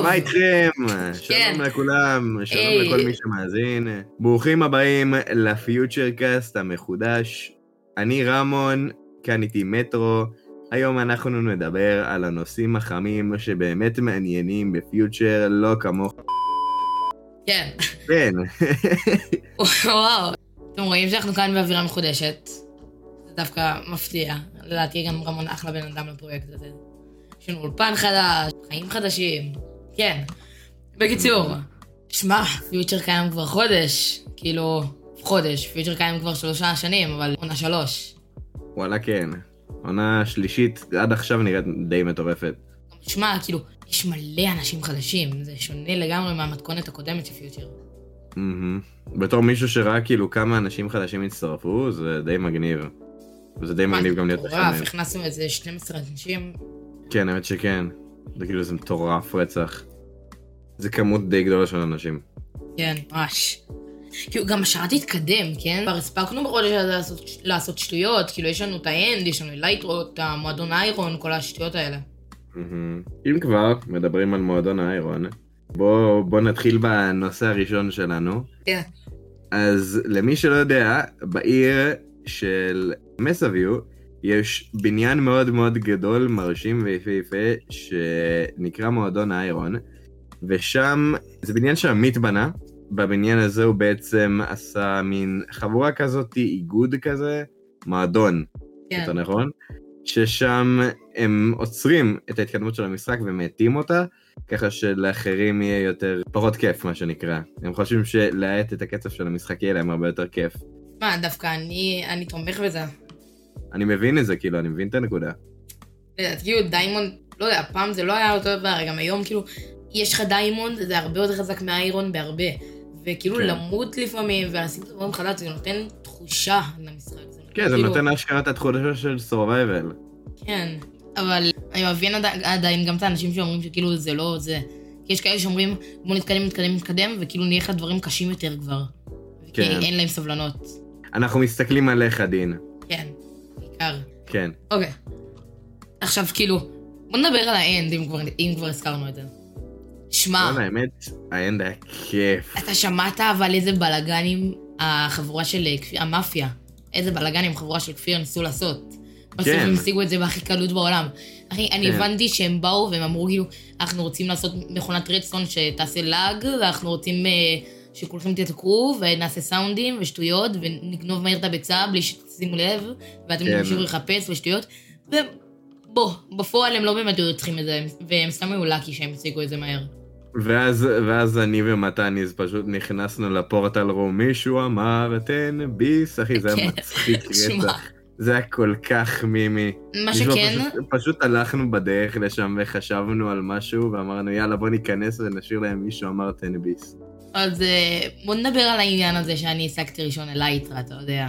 טוב. מה איתכם? כן. שלום לכולם, שלום. לכל מי שמאזין. ברוכים הבאים לפיוטר קאסט המחודש. אני רמון, כאן איתי מטרו. היום אנחנו נדבר על הנושאים החמים שבאמת מעניינים בפיוטר, לא כמוך. כן. כן, וואו. אתם רואים שאנחנו כאן באווירה מחודשת. זה דווקא מפתיע. לדעתי גם רמון אחלה בן אדם לפרויקט הזה. יש לנו אולפן חדש, חיים חדשים. כן. בקיצור, שמע, פיוטר קיים כבר חודש. כאילו, חודש. פיוטר קיים כבר שלושה שנים, אבל עונה שלוש. וואלה כן. עונה שלישית עד עכשיו נראית די מטורפת. שמע, כאילו, יש מלא אנשים חדשים. זה שונה לגמרי מהמתכונת הקודמת של פיוטר. מהמם. בתור מישהו שראה כאילו כמה אנשים חדשים הצטרפו, זה די מגניב. וזה די מגניב גם להיות מטורף, בחמש. הכנסנו איזה 12 אנשים. כן, האמת שכן. זה כאילו זה מטורף רצח. זה כמות די גדולה של אנשים. כן, ממש. כאילו, גם השעה תתקדם, כן? כבר הספקנו בחודש הזה לעשות, לעשות שטויות, כאילו, יש לנו את האנד, יש לנו את לייטרו, את המועדון איירון, כל השטויות האלה. אם כבר מדברים על מועדון האיירון, בוא, בוא נתחיל בנושא הראשון שלנו. כן. אז למי שלא יודע, בעיר של מסאביו יש בניין מאוד מאוד גדול, מרשים ויפהפה, שנקרא מועדון האיירון, ושם, זה בניין שעמית בנה, בבניין הזה הוא בעצם עשה מין חבורה כזאת, איגוד כזה, מועדון, כן. יותר נכון? ששם הם עוצרים את ההתקדמות של המשחק ומאטים אותה, ככה שלאחרים יהיה יותר, פחות כיף מה שנקרא. הם חושבים שלהאט את הקצב של המשחק יהיה להם הרבה יותר כיף. מה, דווקא אני, אני תומך בזה. אני מבין את זה, כאילו, אני מבין את הנקודה. לדעתי, כאילו, diamond, לא יודע, פעם זה לא היה אותו דבר, גם היום, כאילו, יש לך diamond, זה הרבה יותר חזק מה iron בהרבה. וכאילו, כן. למות לפעמים, ולשים את הדברים חדש, זה נותן תחושה למשחק. זה כן, זה כאילו- נותן אשכרה את התחושה של survival. כן, אבל אני מבין עדי- עדיין גם את האנשים שאומרים שכאילו זה לא זה. כי יש כאלה שאומרים בוא נתקדם, נתקדם, נתקדם, וכאילו נהיה לך דברים קשים יותר כבר. כי כן. אין להם סבלנות. אנחנו מסתכלים עליך, דין. כן, בעיקר. כן. אוקיי. עכשיו כאילו, בוא נדבר על האנד אם כבר, אם כבר הזכרנו את זה. שמע, וואלה, האמת, האנד היה כיף. אתה שמעת אבל איזה בלאגנים החבורה של אה, המאפיה, איזה בלאגנים חבורה של כפיר ניסו לעשות. בסוף כן. הם השיגו את זה בהכי קלות בעולם. אחי, אני כן. הבנתי שהם באו והם אמרו כאילו, אנחנו רוצים לעשות מכונת רדסטון שתעשה לאג, ואנחנו רוצים אה, שכולכם תתקרו, ונעשה סאונדים ושטויות, ונגנוב מהר את הביצה בלי שתשימו לב, ואתם כן. תמשיכו לחפש ושטויות. ובוא, בפועל הם לא באמת היו צריכים את זה, והם סתם היו לאקי שהם השיגו את זה מהר. ואז, ואז אני ומתניס פשוט נכנסנו לפורטל רום, מישהו אמר תן ביס, אחי, זה היה כן. מצחיק. רצח. זה היה כל כך מימי. מה שכן, פשוט, פשוט הלכנו בדרך לשם וחשבנו על משהו ואמרנו יאללה בוא ניכנס ונשאיר להם מישהו אמר תן ביס. אז אה, בוא נדבר על העניין הזה שאני העסקתי ראשון אלייטרה, אתה יודע.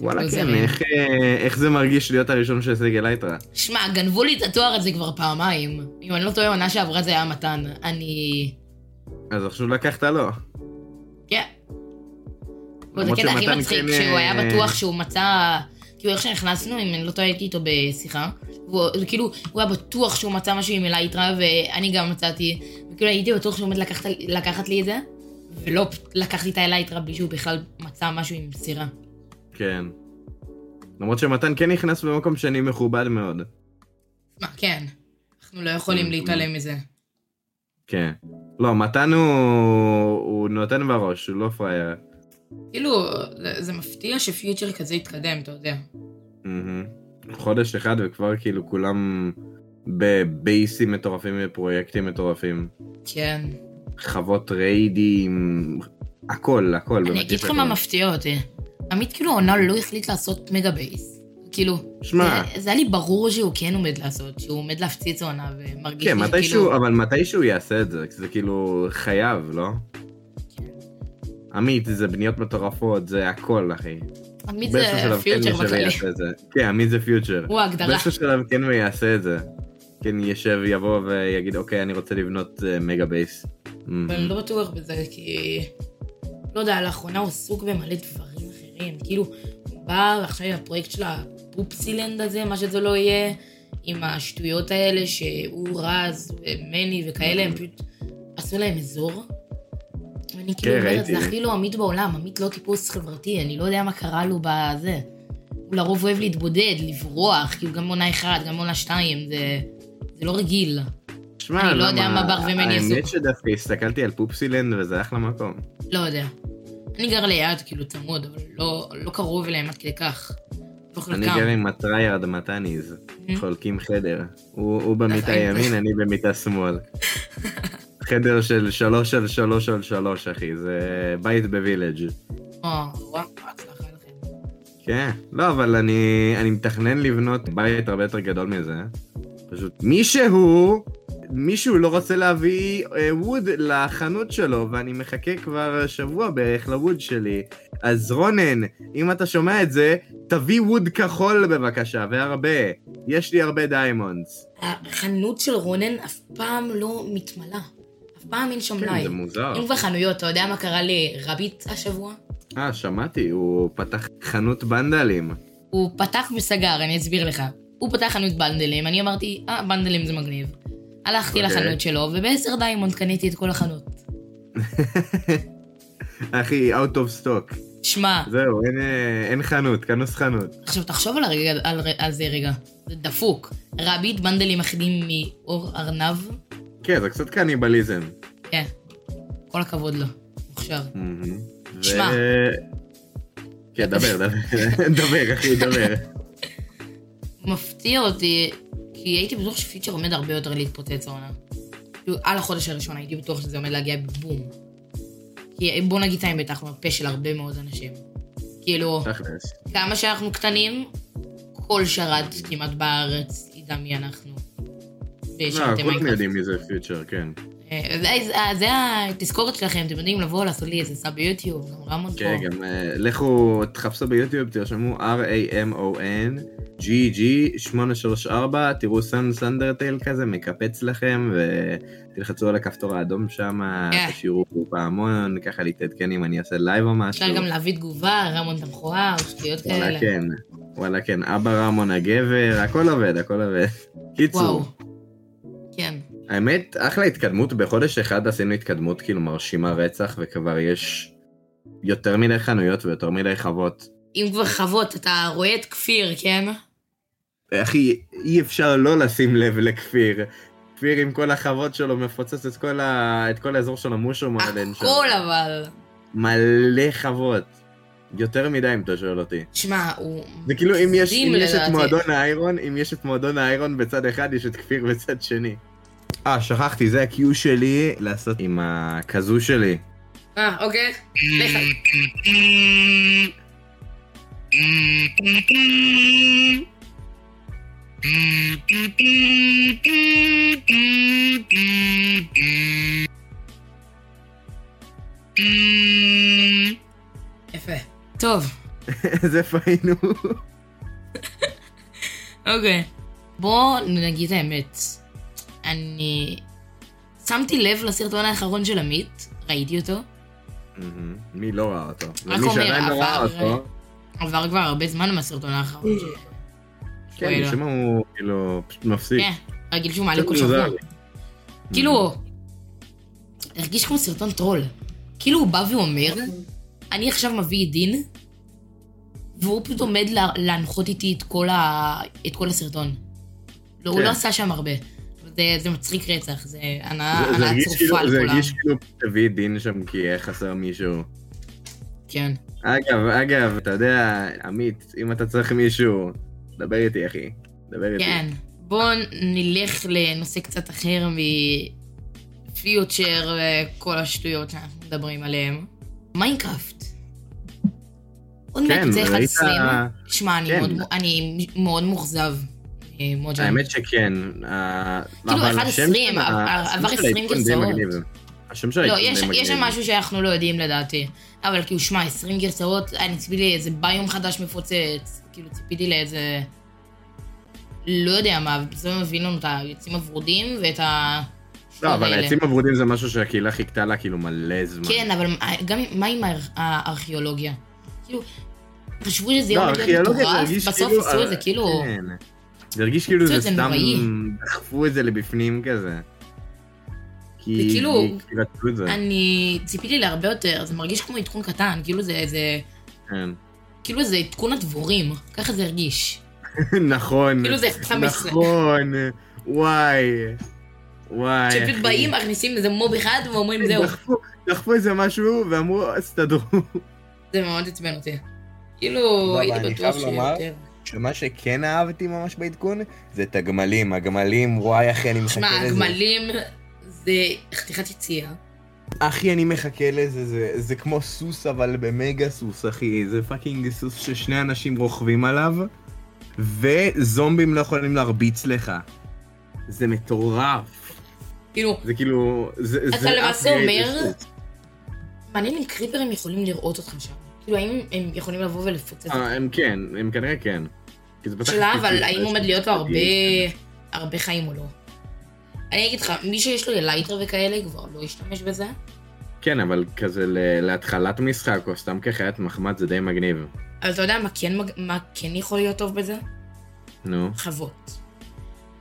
וואלה כן. איך, אה, איך זה מרגיש להיות הראשון שהשיג אלייטרה? שמע, גנבו לי את התואר הזה כבר פעמיים. אם אני לא טועה, עונה שעברה זה היה מתן. אני... אז עכשיו לקחת לו. כן. וזה למרות קטע הכי מצחיק, כן, שהוא היה אה, בטוח שהוא מצא... כאילו, איך שנכנסנו, אם אני לא טועה, הייתי איתו בשיחה. והוא כאילו, הוא היה בטוח שהוא מצא משהו עם אלייטרה, ואני גם מצאתי. וכאילו, הייתי בטוח שהוא עומד לקחת, לקחת לי את זה, ולא לקחתי את האלייטרה בלי שהוא בכלל מצא משהו עם סירה. כן. למרות שמתן כן נכנס במקום שני מכובד מאוד. מה, כן. אנחנו לא יכולים Mm, להתעלם מזה. כן. לא, מתן הוא, הוא נותן בראש, הוא לא פראייר. כאילו, זה- מפתיע שפיוצ'ר כזה יתקדם, אתה יודע. חודש אחד וכבר כאילו כולם בבייסים מטורפים ופרויקטים מטורפים. כן. חוות ריידים, הכל, הכל. אני אגיד לך. מה מפתיע אותי. עמית כאילו העונה לא החליט לעשות mega base. כאילו, שמע. זה- זה היה לי ברור שהוא כן עומד לעשות, שהוא עומד להפציץ עונה, ומרגיש כן, לי מתישהו, שכאילו... אבל מתישהו יעשה את זה, כי זה כאילו חייב, לא? עמית, זה בניות מטורפות, זה הכל, אחי. עמית זה כן פיוצ'ר ישב בכללי. כן, עמית זה פיוצ'ר. הוא ההגדרה. באיזשהו שלב כן הוא יעשה את זה. כן, ישב, יבוא ויגיד, אוקיי, אני רוצה לבנות אה, mega base. אבל אני לא בטוח בזה, כי... לא יודע, לאחרונה הוא עסוק במלא דברים אחרים. כאילו, הוא בא עכשיו עם הפרויקט של הפופסילנד הזה, מה שזה לא יהיה, עם השטויות האלה שהוא רז ומני וכאלה, הם פשוט עשו להם אזור. ואני כאילו אומרת, ראיתי. זה הכי לא עמית בעולם, עמית לא טיפוס חברתי, אני לא יודע מה קרה לו בזה. הוא לרוב אוהב להתבודד, לברוח, כאילו גם עונה אחת, גם עונה שתיים, זה, זה לא רגיל. שמע, אני לא יודע מה בר ומני עשו. האמת שדווקא הסתכלתי על פופסילנד וזה אחלה מקום. לא יודע. אני גר ליד, כאילו צמוד, אבל לא, לא קרוב אליהם עד כדי כך. לא אני. גר עם הטריירד מתניז, חולקים חדר. הוא הוא במיטה אה, ימין, אני במיטה שמאל. חדר של שלוש על שלוש על שלוש, אחי, זה בית בווילג'. או, וואו, הצלחה לכם. כן, לא, אבל אני, אני מתכנן לבנות בית הרבה יותר גדול מזה. פשוט מישהו, מישהו לא רוצה להביא אה, ווד לחנות שלו, ואני מחכה כבר שבוע בערך לווד שלי. אז רונן, אם אתה שומע את זה, תביא wood כחול בבקשה, והרבה. יש לי הרבה diamonds. החנות של רונן אף פעם לא מתמלאה. אף פעם אין שם כן, מלאי. זה מוזר. אם כבר חנויות, אתה יודע מה קרה לרביט השבוע? אה, שמעתי, הוא פתח חנות בנדלים. הוא פתח וסגר, אני אסביר לך. הוא פתח חנות בנדלים, אני אמרתי, אה, בנדלים זה מגניב. הלכתי אוקיי. לחנות שלו, ובעשר diamond קניתי את כל החנות. אחי, out of stock. שמע, זהו, אין, אה, אין חנות, כנוס חנות. עכשיו תחשוב על, הרגע, על, על זה רגע, זה דפוק. רביט בנדלים אחידים מאור ארנב, כן, זה קצת קניבליזם. כן. כל הכבוד לו, מוכשר. מהמם. ו- שמע. כן, דבר, דבר, דבר, אחי, דבר. מפתיע אותי, כי הייתי בטוח שפיצ'ר עומד הרבה יותר להתפוצץ העונה. כאילו, על החודש הראשון הייתי בטוח שזה עומד להגיע בבום. כי בוא נגיד את האמת, אנחנו הפה של הרבה מאוד אנשים. כאילו. כמה שאנחנו קטנים, כל שרת כמעט בארץ ידע מי אנחנו. לא, ושרתי כולם. יודעים מי זה פיוטר, כן. אה, זה- זה- התזכורת שלכם, אתם יודעים לבוא לעשות לי איזה סאב ביוטיוב, גם רמון פה. כן, גם אה, לכו, תחפשו ביוטיוב, תרשמו R-A-M-O-N, G-G-834, תראו סאן סנדרטייל כזה, מקפץ לכם, ותלחצו על הכפתור האדום שם, כן. תשאירו פעמון, ככה להתעדכן אם אני אעשה live או משהו. אפשר גם להביא תגובה, רמון את המכוער, שטויות כאלה. וואלה כן, וואלה כן, אבא רמון הגבר, הכל עובד, הכל עובד. קיצור. כן. האמת, אחלה התקדמות, בחודש אחד עשינו התקדמות כאילו מרשימה רצח, וכבר יש יותר מדי חנויות ויותר מדי חוות. אם כבר חוות, אתה רואה את כפיר, כן? אחי, אי אפשר לא לשים לב לכפיר. כפיר עם כל החוות שלו מפוצץ את כל, ה... את כל האזור של המושו מלן שם. הכל אבל. מלא חוות. יותר מדי אם אתה שואל אותי. שמע, הוא... זה כאילו אם יש, אם יש את. מועדון האיירון, אם יש את מועדון האיירון בצד אחד, יש את כפיר בצד שני. אה, שכחתי, זה ה-Q שלי לעשות עם הכזו שלי. אה, אוקיי. לך. יפה. טוב, איזה פיינו. אוקיי. בואו נגיד האמת. אני שמתי לב לסרטון האחרון של עמית, ראיתי אותו. מי לא ראה אותו? רק אומר, לא עבר- אותו, עבר כבר הרבה זמן מהסרטון האחרון שלי. כן. משום מה הוא כאילו פשוט מפסיק. כן, רגיל שהוא מעלה כל שבוע. כאילו, הרגיש כמו סרטון טרול. כאילו הוא בא ואומר, אני עכשיו מביא את דין, והוא פשוט עומד לה- להנחות איתי את כל, ה... את כל הסרטון. לא, הוא כן. לא עשה שם הרבה. זה, זה מצחיק רצח, זה הנאה זה- זה צרופה כאילו- על זה כולם. הרגיש כאילו תביא דין שם כי היה חסר מישהו. כן. אגב, אגב, אתה יודע, עמית, אם אתה צריך מישהו, דבר איתי, אחי. דבר איתי. כן. בואו נלך לנושא קצת אחר מפיוצ'ר וכל השטויות שאנחנו מדברים עליהם. מיינקראפט. עוד מעט כן, ראית- עשרים. שמע, אני כן. אני מאוד מאוכזב. מוג'ה. האמת שכן. כאילו, אבל אחד השם עשרים, של עבר- ה- עבר השם של 20 העדכון די גרסאות. השם של לא, יש שם. משהו שאנחנו לא יודעים לדעתי. אבל כאילו, שמע, 20 גרסאות, אני ציפיתי לאיזה ביום חדש מפוצץ. כאילו, ציפיתי לאיזה... לא יודע מה, זה מביא לנו את העצים הוורודים ואת ה... לא, אבל. העצים הוורודים זה משהו שהקהילה חיכתה לה כאילו מלא זמן. כן, אבל גם מה עם האר- הארכיאולוגיה? כאילו, חשבו שזה לא, יום זה מטורף, בסוף כאילו... עשו את זה אה, כאילו... כן. זה הרגיש כאילו זה סתם. דחפו את זה לבפנים כזה. כי זה כאילו-. אני ציפיתי להרבה יותר, זה מרגיש כמו עדכון קטן, כאילו זה איזה... כן. כאילו זה עדכון הדבורים, ככה זה הרגיש. נכון. כאילו זה 15. נכון. וואי. וואי. שפשוט. באים, מכניסים איזה mob אחד ואומרים זהו. דחפו- איזה משהו ואמרו, הסתדרו. זה מאוד עצבן אותי. כאילו, לא, הייתי אני בטוח שיותר. שמה שכן אהבתי ממש בעדכון, זה את הגמלים. הגמלים, וואי אחי, אני מחכה שמע, לזה. הגמלים זה חתיכת יציאה. אחי, אני מחכה לזה, זה, זה כמו סוס, אבל במגה סוס, אחי. זה fucking סוס ששני אנשים רוכבים עליו, וזומבים לא יכולים להרביץ לך. זה מטורף. כאילו, זה כאילו... זה, אתה זה למעשה אומר-. מעניין אם קריפרים יכולים לראות אותך שם. כאילו, האם הם יכולים לבוא ולפוצץ אותך? אה, הם כן, הם כנראה כן. שאלה, אבל האם עומד להיות לו הרבה... פיצוץ. הרבה חיים או לא? אני אגיד לך, מי שיש לו elytra וכאלה כבר לא ישתמש בזה. כן, אבל כזה להתחלת משחק, או סתם כחיית מחמד, זה די מגניב. אבל אתה יודע מה כן, מה כן יכול להיות טוב בזה? נו. חוות.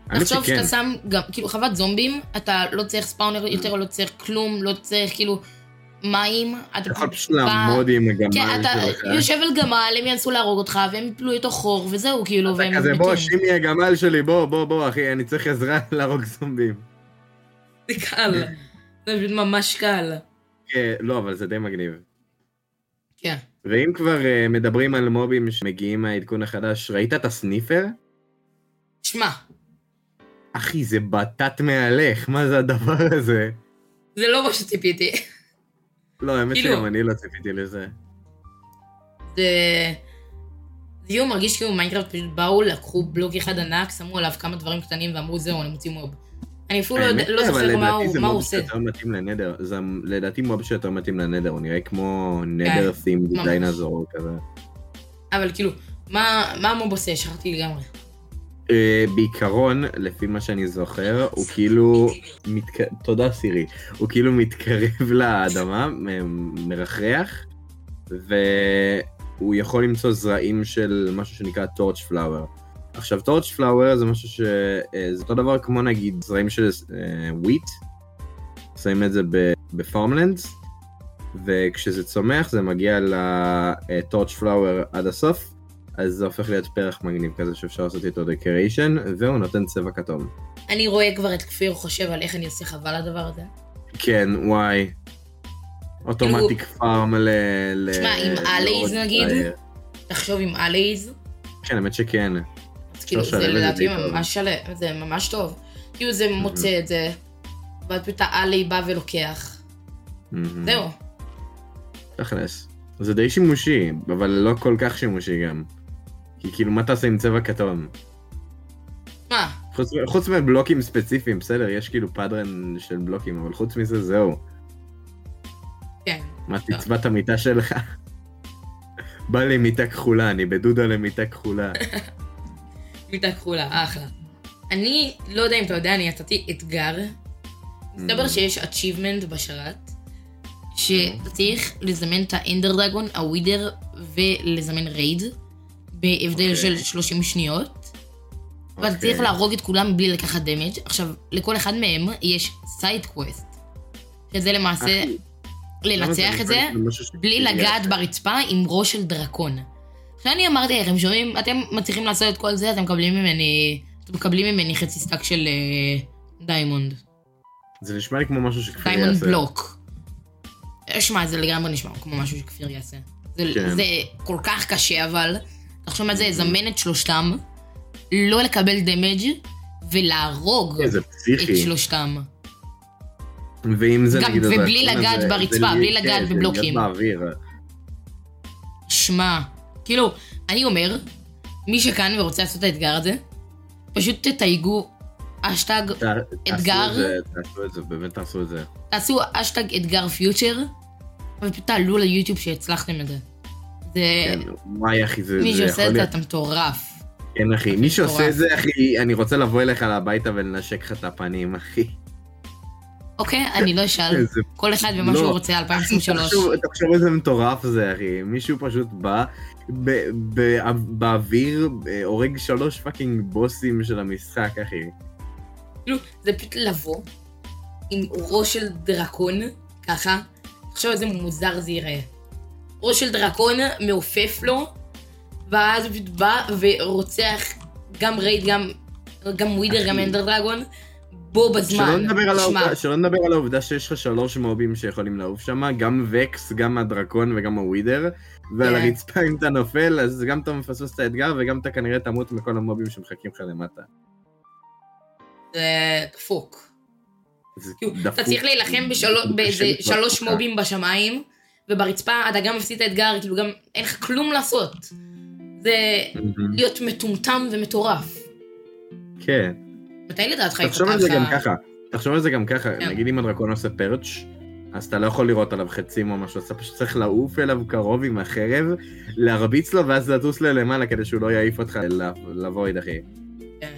תחשוב. שאתה שם גם, כאילו חוות זומבים, אתה לא צריך ספאונר יותר, לא צריך כלום, לא צריך כאילו מים. אתה אתה יכול פשוט לעמוד עם הגמל כן, אתה. יושב על גמל, הם ינסו להרוג אותך, והם יפלו לתוך חור, וזהו, כאילו, והם כזה בוא. שימי הגמל שלי, בוא, בוא, בוא, אחי, אני צריך עזרה להרוג זומבים. זה קל. זה פשוט ממש קל. כן, לא, אבל זה די מגניב. כן. ואם כבר אה, מדברים על מובים שמגיעים מהעדכון החדש, ראית את ה sniffer? שמע, אחי, זה בטט מהלך, מה זה הדבר הזה? זה לא מה שציפיתי. לא, האמת כאילו- שגם אני לא ציפיתי לזה. זה... זה כאילו מרגיש כאילו מיינקראפט פשוט באו, לקחו בלוק אחד ענק, שמו עליו כמה דברים קטנים ואמרו זהו, אני מוציא mob. אני אפילו לא לא זוכר מה הוא עושה. שיותר מתאים לנדר, זה לדעתי מוב שיותר מתאים לנדר, הוא נראה כמו נדר סים ממש. דיינזור כזה. אבל כאילו, מה מה המוב עושה? שכחתי לגמרי. אה, בעיקרון, לפי מה שאני זוכר, הוא כאילו... תודה סירי. הוא כאילו מתקרב לאדמה, מרחרח, והוא יכול למצוא זרעים של משהו שנקרא טורץ' פלאואר. עכשיו, torch flower זה משהו ש... אה, זה אותו דבר כמו נגיד זרעים של wheat, שמים את זה ב farmlands, וכשזה צומח זה מגיע ל torch flower עד הסוף, אז זה הופך להיות פרח מגניב כזה שאפשר לעשות איתו decoration, והוא נותן צבע כתום. אני רואה כבר את כפיר חושב על איך אני עושה חבל לדבר הזה. כן, וואי. automatic farm ל... ל- תשמע, עם ל- allays, נגיד? תחשוב עם אלייז, כן, האמת שכן. אז כאילו זה לדעתי. ממש זה ממש טוב. כאילו זה מוצא את זה, ואז פשוט האלי בא ולוקח. זהו. תכלס. זה די שימושי, אבל לא כל כך שימושי גם. כי כאילו, מה תעשה עם צבע כתום? מה? חוץ, חוץ מבלוקים ספציפיים, בסדר, יש כאילו פאדרן של בלוקים, אבל חוץ מזה, זהו. כן. מה תצבע את המיטה שלך? בא לי מיטה כחולה, אני בדודה למיטה כחולה. מיטה כחולה, אחלה. אני לא יודע אם אתה יודע, אני נתתי אתגר. מסתבר Mm. שיש achievement בשרת, שאתה צריך לזמן את ה Ender Dragon, ה Wither, ולזמן raid, בהבדל אוקיי. של 30 שניות. ואתה אוקיי. צריך להרוג את כולם בלי לקחת damage. עכשיו, לכל אחד מהם יש side quest. שזה למעשה לנצח את זה בלי לגעת ברצפה עם ראש של דרקון. עכשיו אני אמרתי לכם, שומעים, אתם מצליחים לעשות את כל זה, אתם מקבלים ממני, אתם מקבלים ממני חצי stack של אה, diamond. זה נשמע לי כמו משהו שכפיר diamond יעשה. בלוק. אה, שמע, זה לגמרי נשמע כמו משהו שכפיר יעשה. זה, כן. זה כל כך קשה, אבל, תחשוב מה זה, לזמן את שלושתם, לא לקבל damage ולהרוג את. שלושתם. ואם זה גם- נגיד ובלי לגעת ברצפה, בלי לי- לגעת כן, בבלוקים. שמע, כאילו, אני אומר, מי שכאן ורוצה לעשות את האתגר הזה, פשוט תתייגו אשטג, אתגר? תעשו את זה, באמת תעשו את זה. תעשו אשטג אתגר פיוטר, ופשוט תעלו ליוטיוב שהצלחתם את זה. זה... כן, וואי אחי, זה מי שעושה את זה. אתה מטורף. כן אחי, מי שעושה. את זה אחי, אני רוצה לבוא אליך הביתה ולנשק לך את הפנים אחי. אוקיי, אני לא אשאל. כל אחד ומה לא. שהוא רוצה, 2023. תחשוב- איזה מטורף זה, אחי. מישהו פשוט בא באוויר, אה, הורג שלוש fucking בוסים של המשחק, אחי. כאילו, זה פשוט לבוא עם ראש של דרקון, ככה, תחשוב איזה מוזר זה ייראה. ראש של דרקון מעופף לו, ואז הוא פשוט בא ורוצח גם raid, גם, גם Wither, גם. Ender Dragon, בו בזמן. שלא נדבר, על העובדה, שלא נדבר על העובדה שיש לך שלוש מובים שיכולים לעוף שם, גם Vex, גם הדרקון וגם ה Wither, ועל כן. הרצפה אם אתה נופל, אז גם אתה מפספס את האתגר וגם אתה כנראה תמות מכל המובים שמחכים לך למטה. זה דפוק. כאילו, אתה. צריך להילחם בשלוש-. מובים בשמיים, וברצפה אתה גם מפסיד את האתגר, כאילו גם אין לך כלום לעשות. זה. להיות מטומטם ומטורף. כן. מתי לדעתך תחשוב יפתח על זה גם לך- ככה, תחשוב על זה גם ככה, כן. נגיד אם הדרקון עושה פרץ', אז אתה לא יכול לראות עליו חצים או משהו, אתה פשוט צריך לעוף אליו קרוב עם החרב, להרביץ לו ואז לטוס ללמעלה כדי שהוא לא יעיף אותך לוויד, אחי. כן.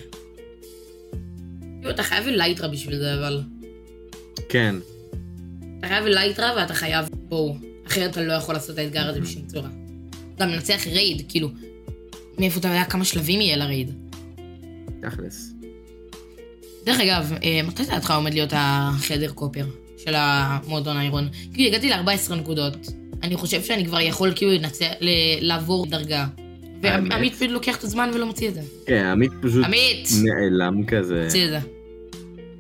אתה חייב elytra בשביל זה, אבל... כן, אתה חייב elytra ואתה חייב bow. אחרת אתה לא יכול לעשות את האתגר הזה בשום צורה. גם לנצח raid, כאילו... מאיפה אתה יודע כמה שלבים יהיה ל raid? תכלס. דרך אגב, אה, מתי לדעתך עומד להיות החדר copper של המועדון iron? כאילו, הגעתי ל-14 נקודות. אני חושב שאני כבר יכול כאילו לנצח, לעבור דרגה. ועמית פשוט לוקח את הזמן ולא מוציא את זה. כן, עמית פשוט עמית! נעלם כזה. מוציא את זה.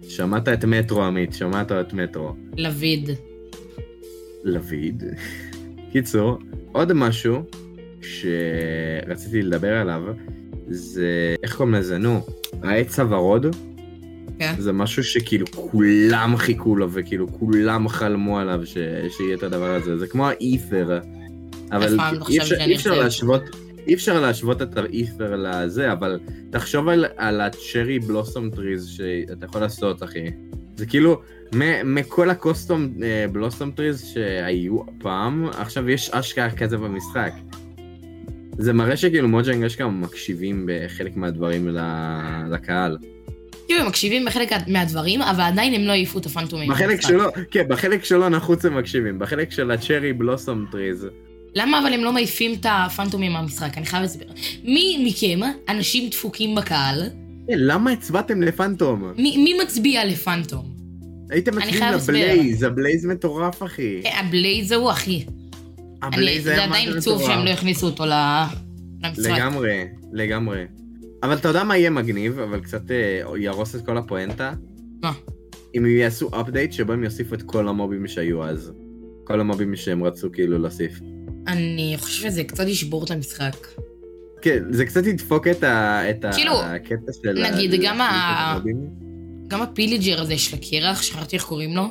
שמעת את מטרו, עמית, שמעת את מטרו. לביד. לביד. קיצור, עוד משהו שרציתי לדבר עליו, זה, איך קוראים לזה, נו, העץ הוורוד, כן. זה משהו שכאילו כולם חיכו לו וכאילו כולם חלמו עליו ש... שיהיה את הדבר הזה, זה כמו ה Aether, אבל אי אפשר, אי אפשר להשוות, אי אפשר להשוות את ה Aether לזה, אבל תחשוב על, על ה cherry blossom trees שאתה יכול לעשות, אחי. זה כאילו, מ- מכל ה custom blossom trees שהיו פעם, עכשיו יש אשכרה כזה במשחק. זה מראה שכאילו Mojang אשכרה מקשיבים בחלק מהדברים לקהל. כאילו, הם מקשיבים בחלק מהדברים, אבל עדיין הם לא העיפו את הפנטומים. בחלק. שלו, כן, בחלק שלו נחוץ הם מקשיבים, בחלק של ה cherry blossom trees. למה אבל הם לא מעיפים את הפנטומים מהמשחק? אני חייב להסביר. מי מכם, אנשים דפוקים בקהל, למה הצבעתם לפנטום? מי, מי מצביע לפנטום? הייתם מצביעים. ל Blaze, ה Blaze מטורף, אחי. אה, ה Blaze ההוא, אחי. ה Blaze היה עדיין זה עצוב מטורף. שהם לא הכניסו אותו ל- למשחק. לגמרי, לגמרי. אבל אתה יודע מה יהיה מגניב, אבל קצת אה, יהרוס את כל הפואנטה? מה? אם יעשו אפדייט שבו הם יוסיפו את כל המובים שהיו אז. כל המובים שהם רצו כאילו להוסיף. אני חושב שזה קצת ישבור את המשחק. כן, זה קצת ידפוק את, ה, את כאילו, הקטע של... נגיד, ה- גם ה-. גם הפיליג'ר הזה של הקרח, שכחתי איך קוראים לו,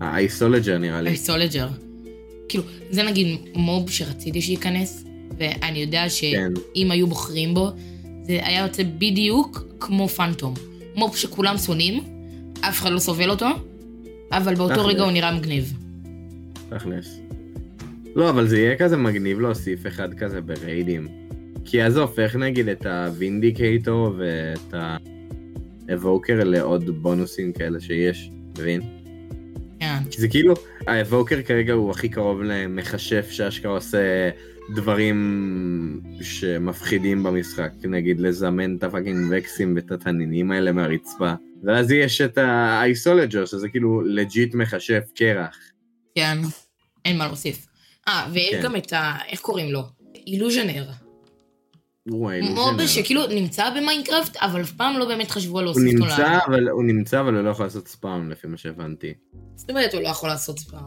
האייסולג'ר נראה לי. האיסולג'ר. כאילו, זה נגיד מוב שרציתי שייכנס, ואני יודע כן. שאם היו בוחרים בו, זה היה יוצא בדיוק כמו פנטום. mob שכולם שונאים, אף אחד לא סובל אותו, אבל באותו תכלס. רגע הוא נראה מגניב. תכלס. לא, אבל זה יהיה כזה מגניב להוסיף אחד כזה בריידים. כי אז זה הופך נגיד את ה Vindicator ואת ה Evoker לעוד בונוסים כאלה שיש, מבין? כן. כי זה כאילו, ה Evoker כרגע הוא הכי קרוב למכשף שאשכרה עושה דברים שמפחידים במשחק, נגיד לזמן את ה fucking וקסים ואת התנינים האלה מהרצפה. ואז יש את ה Iceologer, שזה כאילו legit מכשף קרח. כן, אין מה להוסיף. אה, ויש כן. גם את ה... איך קוראים לו? Illusioner. וואי, mob לא שכאילו נמצא ב Minecraft, אבל אף פעם לא באמת חשבו על להוסיף אותו נמצא, ל... אבל הוא נמצא, אבל הוא לא יכול לעשות ספאם, לפי מה שהבנתי. זאת אומרת, הוא לא יכול לעשות ספאם.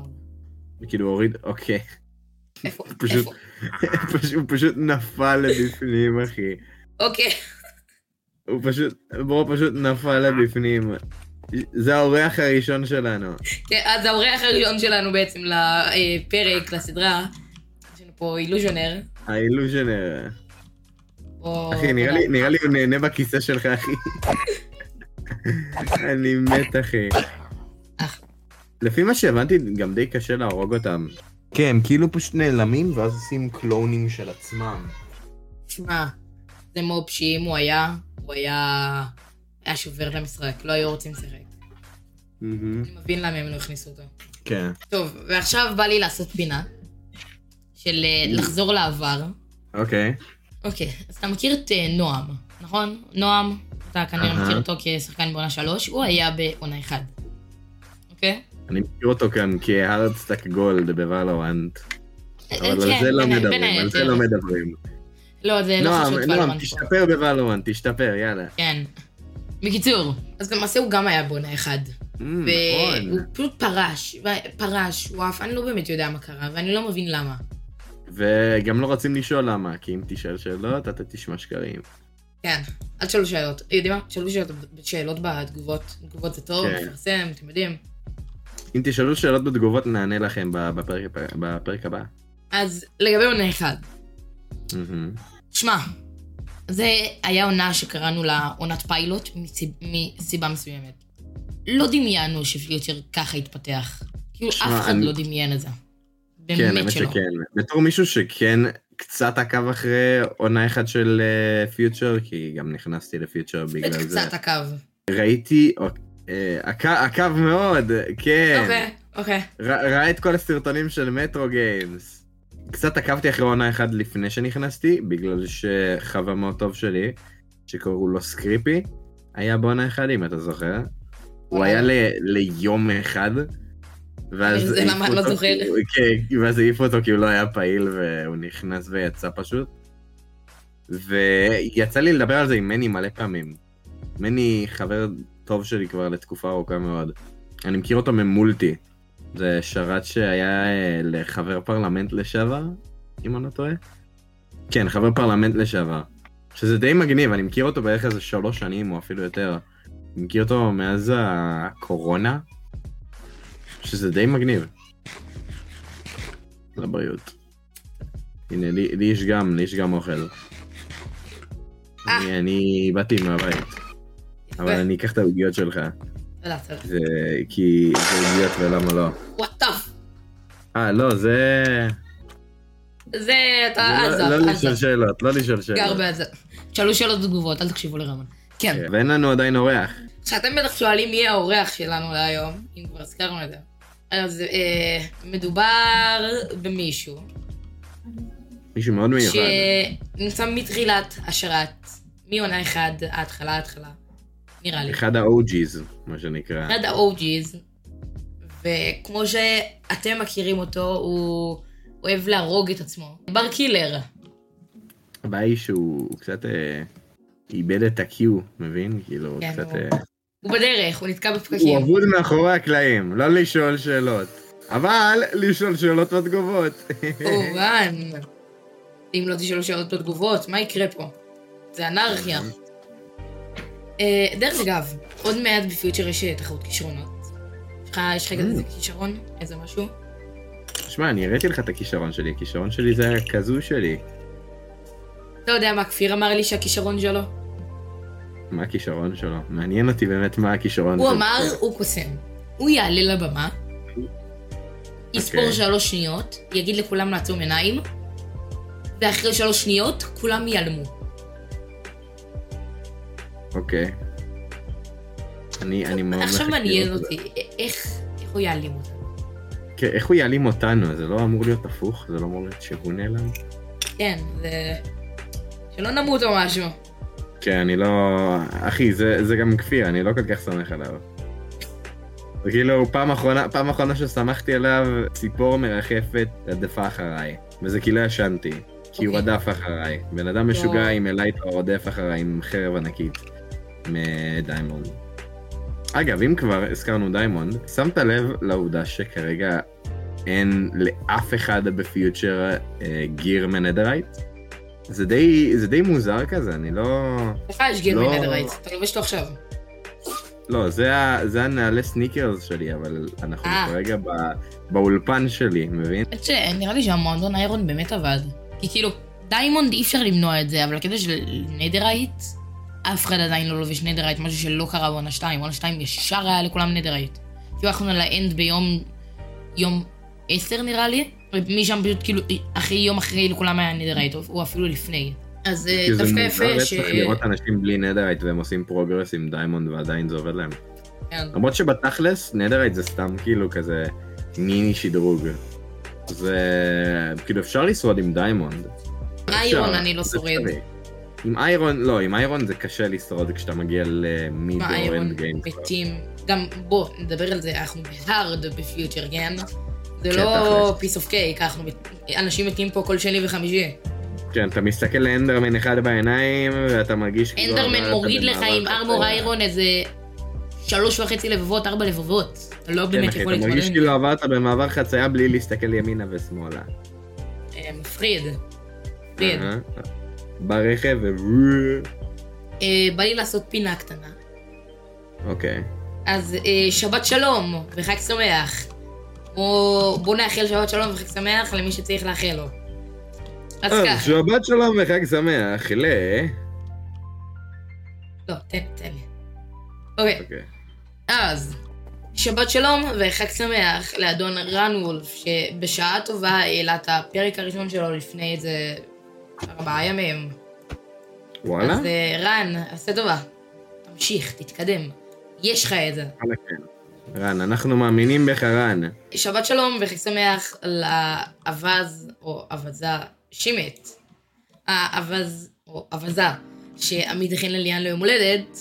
כאילו, הוריד, אוקיי. איפה? פשוט- הוא פשוט נפל לבפנים, אחי. אוקיי. הוא פשוט, ברו פשוט נפל לבפנים. זה האורח הראשון שלנו. כן, אז האורח הראשון שלנו בעצם לפרק, לסדרה, יש לנו פה אילוז'ונר. האילוז'נר. אחי, נראה לי- הוא נהנה בכיסא שלך, אחי. אני מת, אחי. לפי מה שהבנתי, גם די קשה להרוג אותם. כן, הם כאילו פשוט נעלמים, ואז עושים קלונים של עצמם. שמע, זה מוב שאם הוא היה, הוא היה... היה שובר את המשחק, לא היו רוצים לשחק. אני מבין למה הם לא הכניסו אותו. כן. טוב, ועכשיו בא לי לעשות פינה של אה, לחזור לעבר. אוקיי. אוקיי, אז אתה מכיר את אה, נועם, נכון? נועם, אתה כנראה אהה. מכיר אותו כשחקן בעונה שלוש, הוא היה בעונה אחד. אוקיי? אני מכיר אותו כאן כ hardstuck gold ב Valorant. אה, אבל על כן, זה לא מדברים, על זה. לא מדברים. לא, זה לא נועם, חשוב נועם, Valorant פה. תשתפר ב Valorant, תשתפר, יאללה. כן. בקיצור, אז למעשה הוא גם היה בעונה אחד. Mm, והוא נכון. פשוט פרש, פרש, הוא אף, אני לא באמת יודע מה קרה, ואני לא מבין למה. וגם לא רוצים לשאול למה, כי אם תשאל שאלות, אתה תשמע שקרים. כן, אל תשאלו שאלות. יודעים מה? תשאלו שאלות, שאלות בתגובות. תגובות זה טוב, כן. מפרסם, אתם יודעים. אם תשאלו שאלות בתגובות, נענה לכם בפרק בפרק הבא. אז לגבי עונה אחד, מהמם. שמע, זה היה עונה שקראנו לה עונת פיילוט מסיב, מסיבה מסוימת. לא דמיינו שפיוטר ככה יתפתח. כאילו, אף אחד אני- לא דמיין את זה. כן, האמת. שכן. בתור מישהו שכן קצת עקב אחרי עונה אחת של Future, כי גם נכנסתי ל Future בגלל זה. קצת הקו. ראיתי, אה, עקב- עקב מאוד, כן. אוקיי, אוקיי. ר- ראה את כל הסרטונים של Metro Games. קצת עקבתי אחרי עונה אחת לפני שנכנסתי, בגלל שחבר מאוד טוב שלי, שקראו לו סקריפי, היה בעונה אחד, אם אתה זוכר. הוא היה ל- ליום אחד, ואז זה למה לא זוכר? כי- כן, ואז העיפו אותו כי הוא לא היה פעיל, והוא נכנס ויצא פשוט. ויצא לי לדבר על זה עם מני מלא פעמים. מני חבר טוב שלי כבר לתקופה ארוכה מאוד. אני מכיר אותו ממולטי. זה שרת שהיה אה, לחבר פרלמנט לשעבר, אם אני לא טועה. כן, חבר פרלמנט לשעבר. שזה די מגניב, אני מכיר אותו בערך איזה שלוש שנים או אפילו יותר. אני מכיר אותו מאז הקורונה, שזה די מגניב. לבריאות. הנה, לי, לי יש גם, לי יש גם אוכל. אה. אני, אני באתי מהבית, אבל אני אקח את העוגיות שלך. זה, כי זה עוגיות ולמה לא. אה, לא, זה... זה, אתה עזה, לא, לא. לשאול שאלות, לא לשאול גר שאלות. בעזה. תשאלו שאלות ותגובות, אל תקשיבו לרמן. כן. כן, ואין לנו עדיין אורח. כשאתם בטח שואלים מי האורח שלנו להיום, אם כבר הזכרנו את זה. אז אה, מדובר במישהו מישהו מאוד מיוחד. שנמצא מתחילת השרת, מעונה אחד, ההתחלה, ההתחלה, נראה לי. אחד ה-OG's, מה שנקרא. אחד ה-OG's, וכמו שאתם מכירים אותו, הוא אוהב להרוג את עצמו. בר קילר. הבעיה היא שהוא קצת אה, איבד את ה-Q, מבין? כאילו, כן, קצת... הוא- אה, הוא בדרך, הוא נתקע הוא בפקקים. אבוד מאחורי הקלעים, לא לשאול שאלות. אבל לשאול שאלות בתגובות. כמובן. אם לא תשאלו שאלות בתגובות, מה יקרה פה? זה אנרכיה. אה, דרך אגב, עוד מעט בפיוטר יש אה, תחרות כישרונות. יש לך- יש לך איזה כישרון? איזה משהו? שמע, אני הראיתי לך את הכישרון שלי, הכישרון שלי זה הכזו שלי. אתה יודע מה כפיר אמר לי שהכישרון שלו? מה הכישרון שלו? מעניין אותי באמת מה הכישרון הוא שלו. אמר, הוא קוסם. הוא יעלה לבמה, יספור אוקיי. שלוש שניות, יגיד לכולם לעצום עיניים, ואחרי שלוש שניות כולם ייעלמו. אוקיי. אני, אני מאוד עכשיו מחכה מעניין לזה. אותי, איך איך הוא יעלים אותנו? כן, איך הוא יעלים אותנו? זה לא אמור להיות הפוך? זה לא אמור להיות שהוא נעלם? כן, זה... שלא נמות או משהו. כן, אני לא... אחי, זה, זה גם כפיר, אני לא כל כך סומך עליו. כאילו, פעם אחרונה, פעם אחרונה שסמכתי עליו, ציפור מרחפת רדפה אחריי. וזה כי לא ישנתי. כי הוא אוקיי. רדף אחריי. בן אדם משוגע וואו. עם elytra רודף אחריי עם חרב ענקית. מ diamond. אגב, אם כבר הזכרנו diamond, שמת לב לעובדה שכרגע אין לאף אחד ב Future אה, gear מ netherite? זה די, זה די מוזר כזה, אני לא... לך יש gear לא. מ netherite, אתה לובש אותו עכשיו. לא, זה, זה הנעלי סניקרס שלי, אבל אנחנו אה. כרגע ב, באולפן שלי, מבין? שנראה לי שהמועדון iron באמת עבד. כי כאילו, diamond אי אפשר למנוע את זה, אבל הקטע של netherite, אף אחד עדיין לא לובש netherite, משהו שלא קרה בעונה 2. בעונה 2 ישר היה לכולם netherite. כאילו הלכנו ל End ביום... יום 10 נראה לי, ומשם פשוט כאילו, אחרי יום אחרי לכולם היה netherite, או- או אפילו לפני. אז אה, כי זה דווקא מוזר יפה ש... רצח לראות אנשים בלי netherite והם עושים progress עם diamond ועדיין זה עובד להם. כן. למרות שבתכלס, netherite זה סתם כאילו כזה מיני שדרוג. זה כאילו אפשר לשרוד עם diamond. iron אני לא זה שורד. עם iron, לא, עם iron זה קשה לשרוד כשאתה מגיע ל mid game או iron end game. מתים, גם בוא נדבר על זה, אנחנו ב hard ב Future, כן? זה כן, לא. piece of cake, אנשים מתים פה כל שני וחמישי. כן, אתה מסתכל לאנדרמן אחד בעיניים, ואתה מרגיש כאילו... אנדרמן מוריד לך עם ארמור. איירון איזה שלוש וחצי לבבות, ארבע לבבות. אתה לא כן, באמת אחי, יכול אתה להתמודד מרגיש עם כאילו. עברת במעבר חצייה בלי להסתכל ימינה ושמאלה. אה, מפחיד. מפחיד. אהה. ברכב ו... אה, בא לי לעשות פינה קטנה. אוקיי. אז אה, שבת שלום וחג שמח. או בוא נאחל שבת שלום וחג שמח למי שצריך לאחל לו. אז אז ככה. שבת שלום וחג שמח ל... לא, תן, תן לי. אוקיי, אוקיי. אז, שבת שלום וחג שמח לאדון רן וולף, שבשעה טובה העלה את הפרק הראשון שלו לפני איזה ארבעה ימים. וואלה? אז אה, רן, עשה טובה. תמשיך, תתקדם. יש לך את זה. וואלה, כן. רן, אנחנו מאמינים בך, רן. שבת שלום וחג שמח לאווז או אווזה שימט. האווז או אווזה שעמית הכין לליאן ליום הולדת,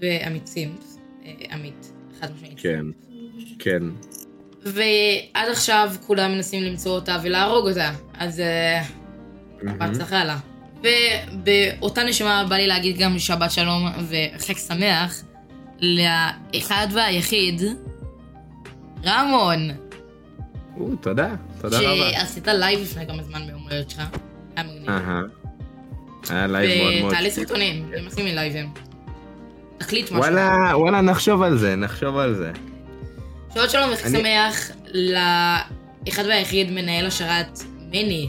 ועמית סימפס, אה, עמית, חד משמעית. כן. כן. ועד עכשיו כולם מנסים למצוא אותה ולהרוג אותה, אז אה. בהצלחה לה. ובאותה נשמה בא לי להגיד גם שבת שלום וחג שמח לאחד והיחיד, רמון. או, תודה. תודה רבה. שעשית live לפני כמה זמן ביום הולדת שלך. היה מגניב. היה live מאוד מאוד... ותעלה כיף. סרטונים, נמאס לי מלייבים. תקליט משהו. וואלה, וואלה, נחשוב על זה, נחשוב על זה. שבת שלום וחג אני- שמח לאחד והיחיד מנהל השרת מני,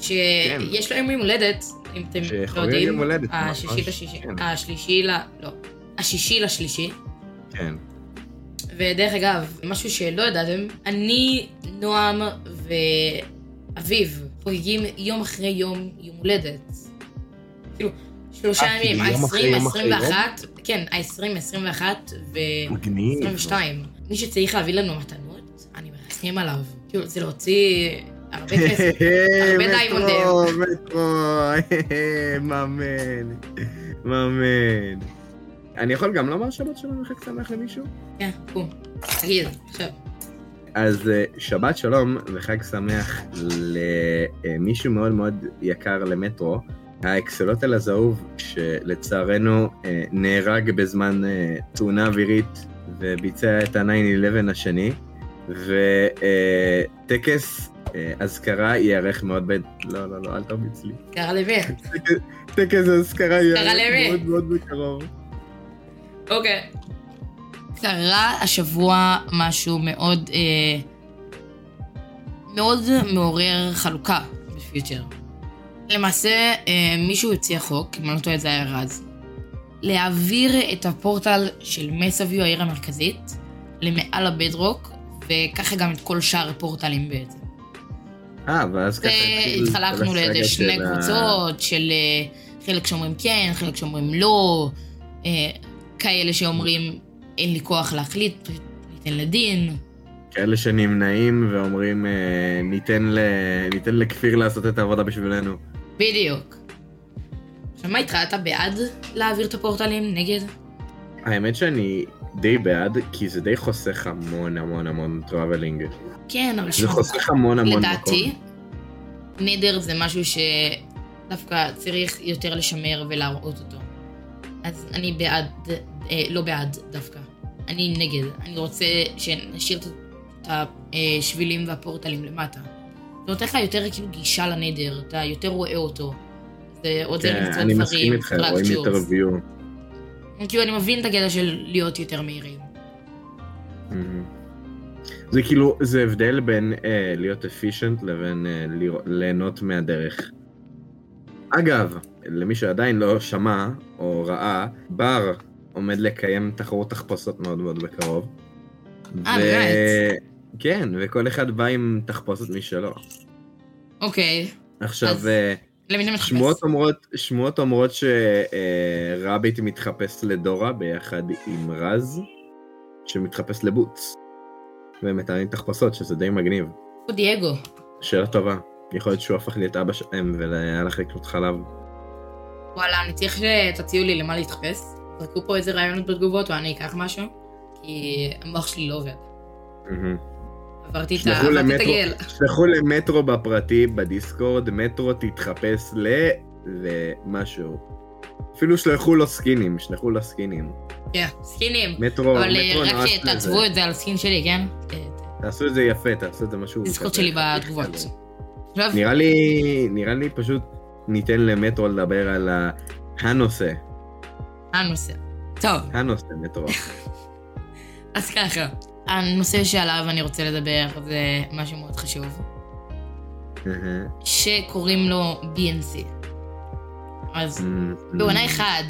שיש לו יום הולדת, אם אתם לא יודעים, השישי לשישי, כן. השלישי ל... לא, השישי לשלישי. כן. ודרך אגב, משהו שלא ידעתם, אני, נועם ואביב חוגגים יום אחרי יום יום הולדת. כאילו, שלושה אה, ימים, כאילו יום אחרי ה-20, יום אחרי ה-21, כן, ה-20, 21 מגניב. ו-22. מי שצריך להביא לנו מתנות, אני מרסים עליו. כאילו, זה להוציא הרבה כסף. הרבה דיימונדים. מטרו, מטרו, מאמן, מאמן. אני יכול גם לומר שבת שלום וחג שמח למישהו? כן, קום. תגיד, עכשיו. אז אה, שבת שלום וחג שמח למישהו מאוד מאוד יקר למטרו, האקסלוטל הזהוב, שלצערנו אה, נהרג בזמן אה, תאונה אווירית וביצע את ה-9-11 השני, וטקס אזכרה ייערך מאוד ב... לא, לא, לא, אל תרביץ לי. קרא למי? טקס- אזכרה ייערך? מאוד מאוד בקרוב. אוקיי. קרה השבוע משהו מאוד, אה, מאוד מעורר חלוקה בפיוטר. למעשה, אה, מישהו הציע חוק, אם אני לא טועה זה היה רז, להעביר את הפורטל של מסביו, העיר המרכזית, למעל הבדרוק, וככה גם את כל שאר הפורטלים בעצם. אה, ואז ככה והתחלקנו לאיזה שני של ה- קבוצות של אה, חלק שאומרים כן, חלק שאומרים לא, אה, כאלה שאומרים אין לי כוח להחליט, ניתן לדין. כאלה שנמנעים ואומרים אה, ניתן, ל... ניתן לכפיר לעשות את העבודה בשבילנו. בדיוק. עכשיו מה איתך, אתה בעד להעביר את הפורטלים? נגד? האמת שאני די בעד, כי זה די חוסך המון המון המון traveling. כן, אבל זה חוסך המון המון לדעתי, מקום. Nether זה משהו שדווקא צריך יותר לשמר ולהראות אותו. אז אני בעד, אה, לא בעד דווקא. אני נגד. אני רוצה שנשאיר את השבילים והפורטלים למטה. זה נותן לך יותר כאילו גישה ל Nether, אתה יותר רואה אותו. זה עוזר כן, למצוא אני דברים, מסכים איתך, רואים יותר view. כאילו אני מבין את הקטע של להיות יותר מהירים. מהמם. זה כאילו, זה הבדל בין אה, להיות אפישנט לבין אה, ליהנות מהדרך. אגב, למי שעדיין לא שמע או ראה, בר עומד לקיים תחרות תחפושות מאוד מאוד בקרוב. אה, באמת? כן, וכל אחד בא עם תחפושת משלו. אוקיי, עכשיו, אז- אה. שמועות אומרות, שמועות אומרות שרביט מתחפש לדורה ביחד עם רז, שמתחפש לבוץ. והם מתארים תחפושות, שזה די מגניב. הוא דייגו. שאלה טובה. יכול להיות שהוא הפך להיות אבא שלהם והיה לך לקנות חלב. וואלה, אני צריך שתציעו לי למה להתחפש. זרקו פה איזה רעיונות בתגובות ואני אקח משהו, כי המוח שלי לא עובד. עברתי את ה- שלחו למטרו, בפרטי בדיסקורד, מטרו תתחפש ל... ומשהו. אפילו שלחו לו סקינים, שלחו לו סקינים. כן, סקינים. מטרו, אבל אה, מטרו רק נועד שתעצבו לזה. את זה על סקין שלי, כן? תעשו את זה יפה, תעשו את זה משהו... דיסקוט כזה שלי בתגובות. נראה לי, נראה לי פשוט ניתן למטרו לדבר על הנושא. הנושא. טוב, הנושא, מטרו. אז ככה. הנושא שעליו אני רוצה לדבר זה משהו מאוד חשוב. שקוראים לו BNC. אז Mm-hmm. בעונה אחד,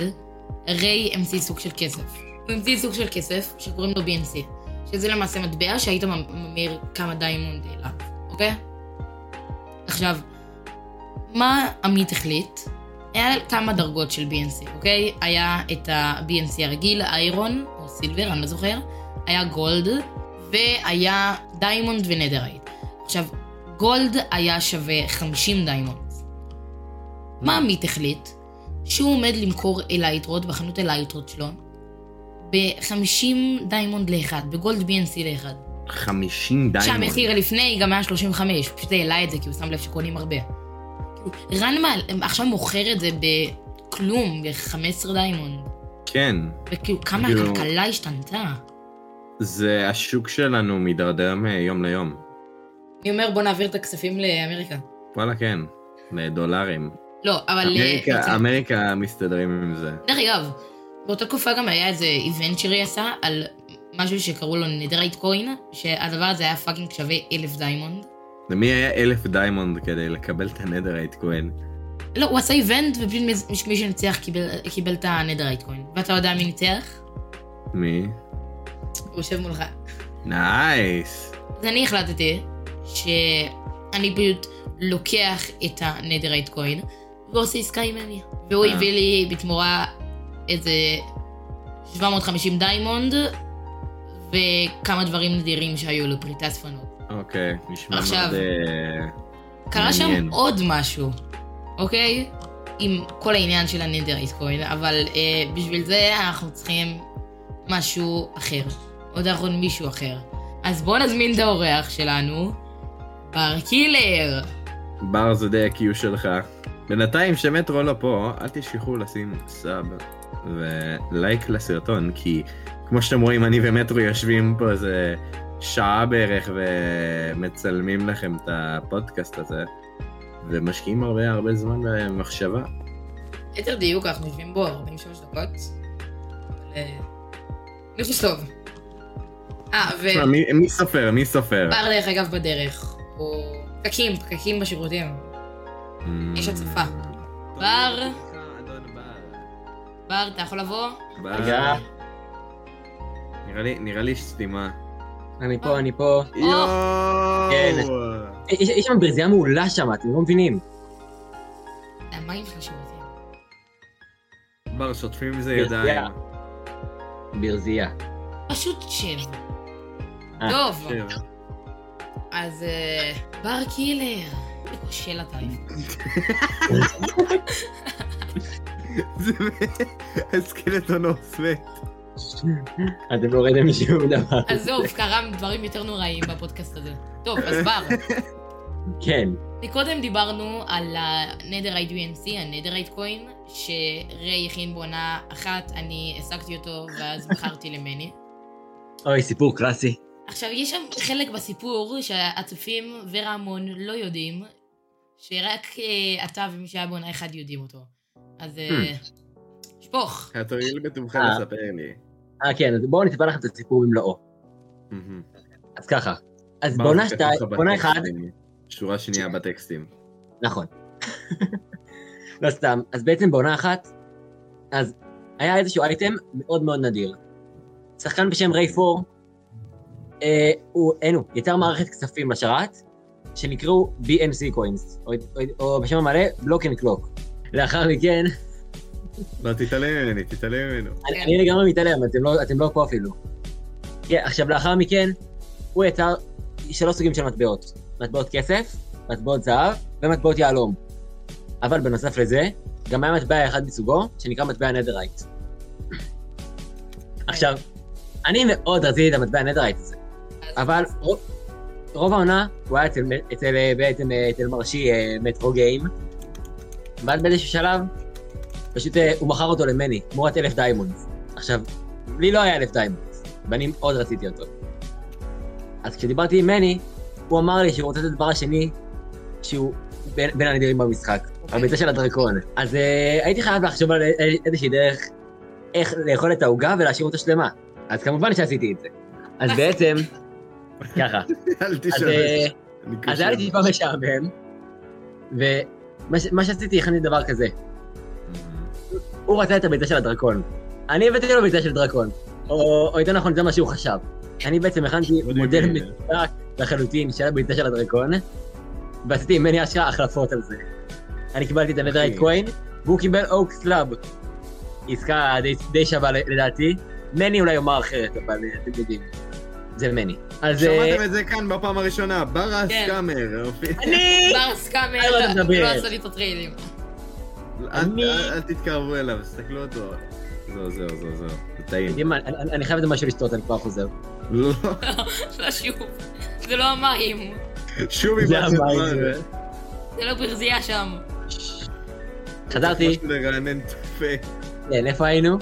ריי המציא סוג של כסף. הוא המציא סוג של כסף שקוראים לו BNC, שזה למעשה מטבע שהיית ממיר כמה diamond אליו, אוקיי? עכשיו, מה עמית החליט? היה כמה דרגות של BNC, אוקיי? היה את ה-BNC הרגיל, iron, או silver, אני לא זוכר, היה gold, והיה diamond ו netherite. עכשיו, gold היה שווה 50 diamond. מה עמית החליט? שהוא עומד למכור אלייטרות בחנות אלייטרות שלו ב-50 diamond לאחד, ב gold BNC לאחד. 50 diamond. שהמחיר לפני גם היה 35, פשוט העלה את זה כי הוא שם לב שקונים הרבה. רנמל עכשיו מוכר את זה בכלום, ב-15 diamond. כן, וכאילו, כמה כאילו- הכלכלה השתנתה. זה השוק שלנו מידרדר מיום ליום. אני אומר, בוא נעביר את הכספים לאמריקה. וואלה כן, לדולרים. לא, אבל... אה, אמריקה, ברצינות. אמריקה מסתדרים עם זה. דרך אגב, באותה תקופה גם היה איזה event שריי עשה על משהו שקראו לו netherite coin, שהדבר הזה היה fucking שווה אלף diamond. למי היה אלף diamond כדי לקבל את ה netherite coin? לא, הוא עשה event ופשוט מי- שניצח קיבל, קיבל את ה netherite coin. ואתה יודע מי ניצח? מי? הוא יושב מולך. nice. אז אני החלטתי שאני פשוט לוקח את ה netherite coin ועושה עסקה אני. והוא אה. הביא לי בתמורה איזה 750 diamond וכמה דברים נדירים שהיו לו, פריטי אספנות. אוקיי, נשמע עכשיו- מאוד... אה, קרה שם מעניין. עוד משהו, אוקיי? עם כל העניין של ה netherite coin, אבל אה, בשביל זה אנחנו צריכים משהו אחר. עוד אנחנו מישהו אחר. אז בואו נזמין את האורח שלנו, בר קילר. בר זה די ה-cue שלך. בינתיים שמטרו לא פה, אל תשכחו לשים sub ולייק לסרטון, כי כמו שאתם רואים, אני ומטרו יושבים פה איזה שעה בערך ומצלמים לכם את הפודקאסט הזה, ומשקיעים הרבה הרבה זמן במחשבה. ליתר דיוק, אנחנו יושבים בו 43 דקות. אה, אני חושב טוב. אה, תשמע, מי, מי סופר? מי סופר? ובר דרך אגב בדרך. הוא... פקקים, פקקים בשירותים. יש הצפה. בר, בר, אתה יכול לבוא? בר. נראה לי, נראה לי סתימה. אני פה, אני פה. יואו! כן. יש שם ברזייה מעולה שם, אתם לא מבינים. המים השירותים. בר, שוטפים עם זה. ידיים. ברזייה. פשוט שב. אה, טוב. אז אה, בר קילר. כושל אתה. זה הסקלטון עושה. אתם לא ראיתם שום דבר. עזוב, קרה דברים יותר נוראים בפודקאסט הזה. טוב, אז בר. כן. מקודם דיברנו על הנדרייט UNC, הנדרייט קוין, שריי הכין בעונה אחת, אני השגתי אותו ואז בחרתי למני. אוי, סיפור קלאסי. עכשיו, יש שם חלק בסיפור שהצופים ורמון לא יודעים, שרק אה, אתה ומי שהיה בעונה אחד יודעים אותו. אז אה, שפוך. התואיל בטובך אה. לספר לי. אה, כן, אז בואו נספר לכם את הסיפור במלואו. אז ככה. אז בעונה שתיים, בעונה אחת. שורה שנייה בטקסטים. נכון. לא סתם, אז בעצם בעונה אחת, אז היה איזשהו אייטם מאוד מאוד נדיר. שחקן בשם ריי פור, אה, הוא, אין הוא, יצר מערכת כספים לשרת, שנקראו BNC coins, או, או, או בשם המלא Block and Clock. לאחר מכן, לא, תתעלם ממני, תתעלם ממנו. אני, לגמרי מתעלם, אתם לא, אתם לא פה אפילו. כן, עכשיו לאחר מכן, הוא יצר שלוש סוגים של מטבעות. מטבעות כסף, מטבעות זהב ומטבעות יהלום. אבל בנוסף לזה, גם היה מטבע אחד מסוגו, שנקרא מטבע netherite. עכשיו, אני מאוד רציתי את המטבע netherite הזה, אבל רוב, העונה הוא היה אצל, אצל, בעצם, אצל מרשי אה, מטרו גיים, ואז באיזשהו שלב, פשוט אה, הוא מכר אותו למני, תמורת אלף diamonds. עכשיו, לי לא היה אלף diamonds, ואני מאוד רציתי אותו. אז כשדיברתי עם מני, הוא אמר לי שהוא רוצה את הדבר השני, שהוא בין, בין הנדירים במשחק, הביצה של הדרקון. אז uh, הייתי חייב לחשוב על איזושהי דרך איך לאכול את העוגה ולהשאיר אותה שלמה. אז כמובן שעשיתי את זה. אז בעצם, ככה. אל תשאל. אה, אז היה לי טיפה משעמם, ומה שעשיתי, הכנתי דבר כזה. הוא רצה את הביצה של הדרקון. אני הבאתי לו ביצה של דרקון. או, או יותר נכון, זה מה שהוא חשב. אני בעצם הכנתי. מודל מדויק לחלוטין של הביצה של הדרקון, ועשיתי ממני אשכרה החלפות על זה. אני קיבלתי את ה netherite. coin, והוא קיבל oak slab. עסקה די, די שווה לדעתי. מני אולי יאמר אחרת, אבל אה, אתם יודעים. זה מני. אז... אה, שמעתם את זה כאן בפעם הראשונה, בר כן. ה scammer. אופי. אני! בר scammer, על מה אתה מדבר? לא עשה לי את הטריידים. אל- אני- אל תתקרבו אליו, תסתכלו אותו. זהו, זהו, זהו, זהו. זה טעים. יודעים מה, אני חייב את משהו לשתות, אני כבר חוזר. לא, לא שוב. זה לא המים. שוב עם זה. המים, זה. זה לא ברזייה שם. חזרתי, משהו לרענן את הפה. כן, איפה היינו?